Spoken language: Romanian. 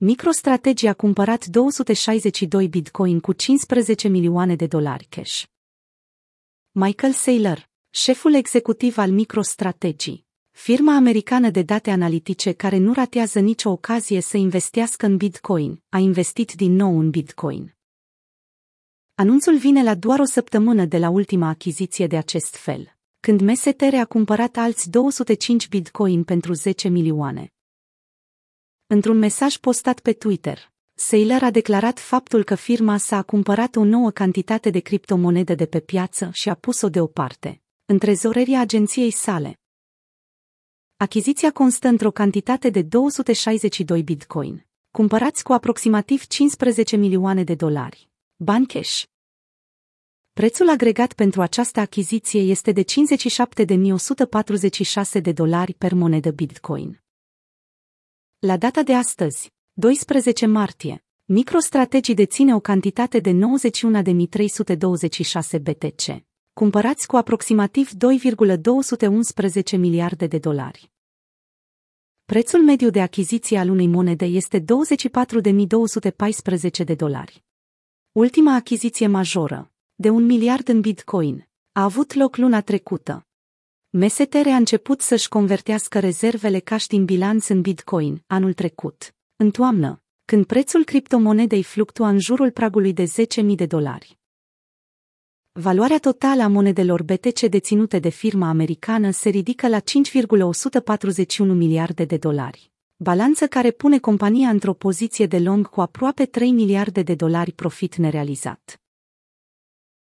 MicroStrategy a cumpărat 262 bitcoin cu 15 milioane de dolari cash. Michael Saylor, șeful executiv al MicroStrategy, firma americană de date analitice care nu ratează nicio ocazie să investească în bitcoin, a investit din nou în bitcoin. Anunțul vine la doar o săptămână de la ultima achiziție de acest fel, când MSTR a cumpărat alți 205 bitcoin pentru 10 milioane. Într-un mesaj postat pe Twitter, Saylor a declarat faptul că firma sa a cumpărat o nouă cantitate de criptomonede de pe piață și a pus-o deoparte, în trezoreria agenției sale. Achiziția constă într-o cantitate de 262 bitcoin, cumpărați cu aproximativ 15 milioane de dolari. Bani cash. Prețul agregat pentru această achiziție este de 57.146 de dolari per monedă Bitcoin. La data de astăzi, 12 martie, MicroStrategy deține o cantitate de 91.326 BTC, cumpărați cu aproximativ 2,211 miliarde de dolari. Prețul mediu de achiziție al unei monede este 24.214 de dolari. Ultima achiziție majoră, de un miliard în bitcoin, a avut loc luna trecută. MSTR a început să-și convertească rezervele cash din bilanț în bitcoin anul trecut, în toamnă, când prețul criptomonedei fluctua în jurul pragului de 10.000 de dolari. Valoarea totală a monedelor BTC deținute de firma americană se ridică la 5,141 miliarde de dolari. Balanță care pune compania într-o poziție de long cu aproape 3 miliarde de dolari profit nerealizat.